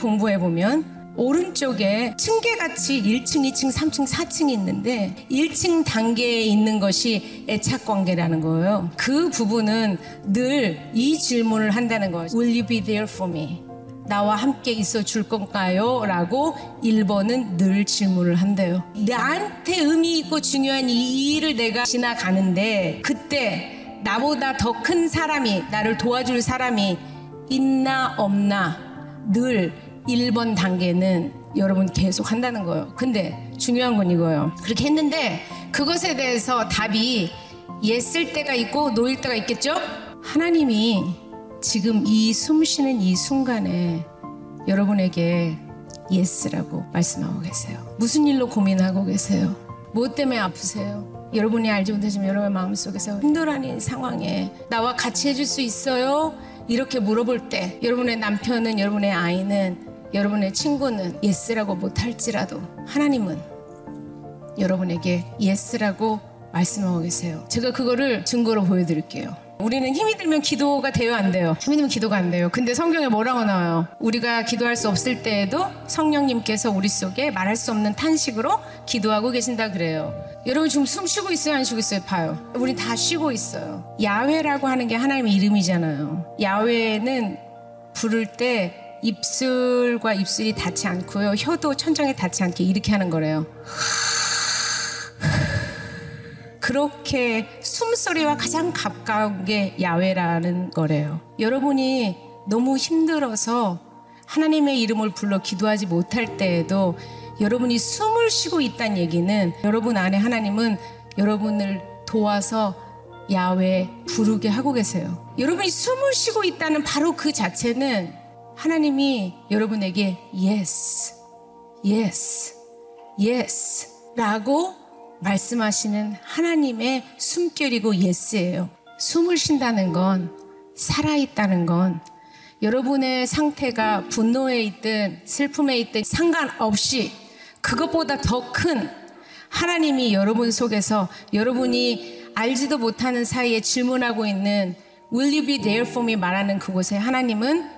공부해 보면 오른쪽에 층계같이 1층, 2층, 3층, 4층이 있는데 1층 단계에 있는 것이 애착 관계라는 거예요. 그 부분은 늘 이 질문을 한다는 거예요. Will you be there for me? 나와 함께 있어 줄 건가요? 라고 1번은 늘 질문을 한대요. 나한테 의미 있고 중요한 이 일을 내가 지나가는데 그때 나보다 더 큰 사람이 나를 도와줄 사람이 있나 없나 늘 1번 단계는 여러분 계속 한다는 거예요. 근데 중요한 건 이거예요. 그렇게 했는데 그것에 대해서 답이 Yes일 때가 있고 No일 때가 있겠죠? 하나님이 지금 이 숨 쉬는 이 순간에 여러분에게 Yes라고 말씀하고 계세요. 무슨 일로 고민하고 계세요? 무엇 때문에 아프세요? 여러분이 알지 못하지만 여러분의 마음속에서 힘들어하는 상황에 나와 같이 해줄 수 있어요? 이렇게 물어볼 때 여러분의 남편은 여러분의 아이는 여러분의 친구는 Yes라고 못할지라도 하나님은 여러분에게 Yes라고 말씀하고 계세요. 제가 그거를 증거로 보여드릴게요. 우리는 힘이 들면 기도가 돼요, 안 돼요? 힘이 들면 기도가 안 돼요. 근데 성경에 뭐라고 나와요? 우리가 기도할 수 없을 때에도 성령님께서 우리 속에 말할 수 없는 탄식으로 기도하고 계신다 그래요. 여러분 지금 숨 쉬고 있어요, 안 쉬고 있어요? 봐요. 우리 다 쉬고 있어요. 야훼라고 하는 게 하나님의 이름이잖아요. 야훼는 부를 때 입술과 입술이 닿지 않고요. 혀도 천장에 닿지 않게 이렇게 하는 거래요. 그렇게 숨소리와 가장 가까운 게 야외라는 거래요. 여러분이 너무 힘들어서 하나님의 이름을 불러 기도하지 못할 때에도 여러분이 숨을 쉬고 있다는 얘기는 여러분 안에 하나님은 여러분을 도와서 야외 부르게 하고 계세요. 여러분이 숨을 쉬고 있다는 바로 그 자체는 하나님이 여러분에게 yes, yes, yes 라고 말씀하시는 하나님의 숨결이고 예스예요. 숨을 쉰다는 건 살아있다는 건 여러분의 상태가 분노에 있든 슬픔에 있든 상관없이 그것보다 더 큰 하나님이 여러분 속에서 여러분이 알지도 못하는 사이에 질문하고 있는 Will you be there for me 말하는 그곳에 하나님은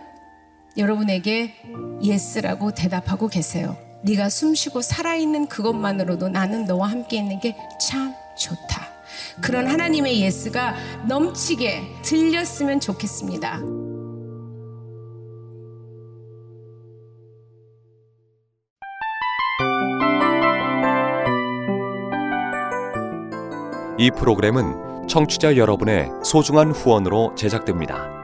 여러분에게 Yes라고 대답하고 계세요. 네가 숨쉬고 살아있는 그것만으로도 나는 너와 함께 있는 게 참 좋다. 그런 하나님의 Yes가 넘치게 들렸으면 좋겠습니다. 이 프로그램은 청취자 여러분의 소중한 후원으로 제작됩니다.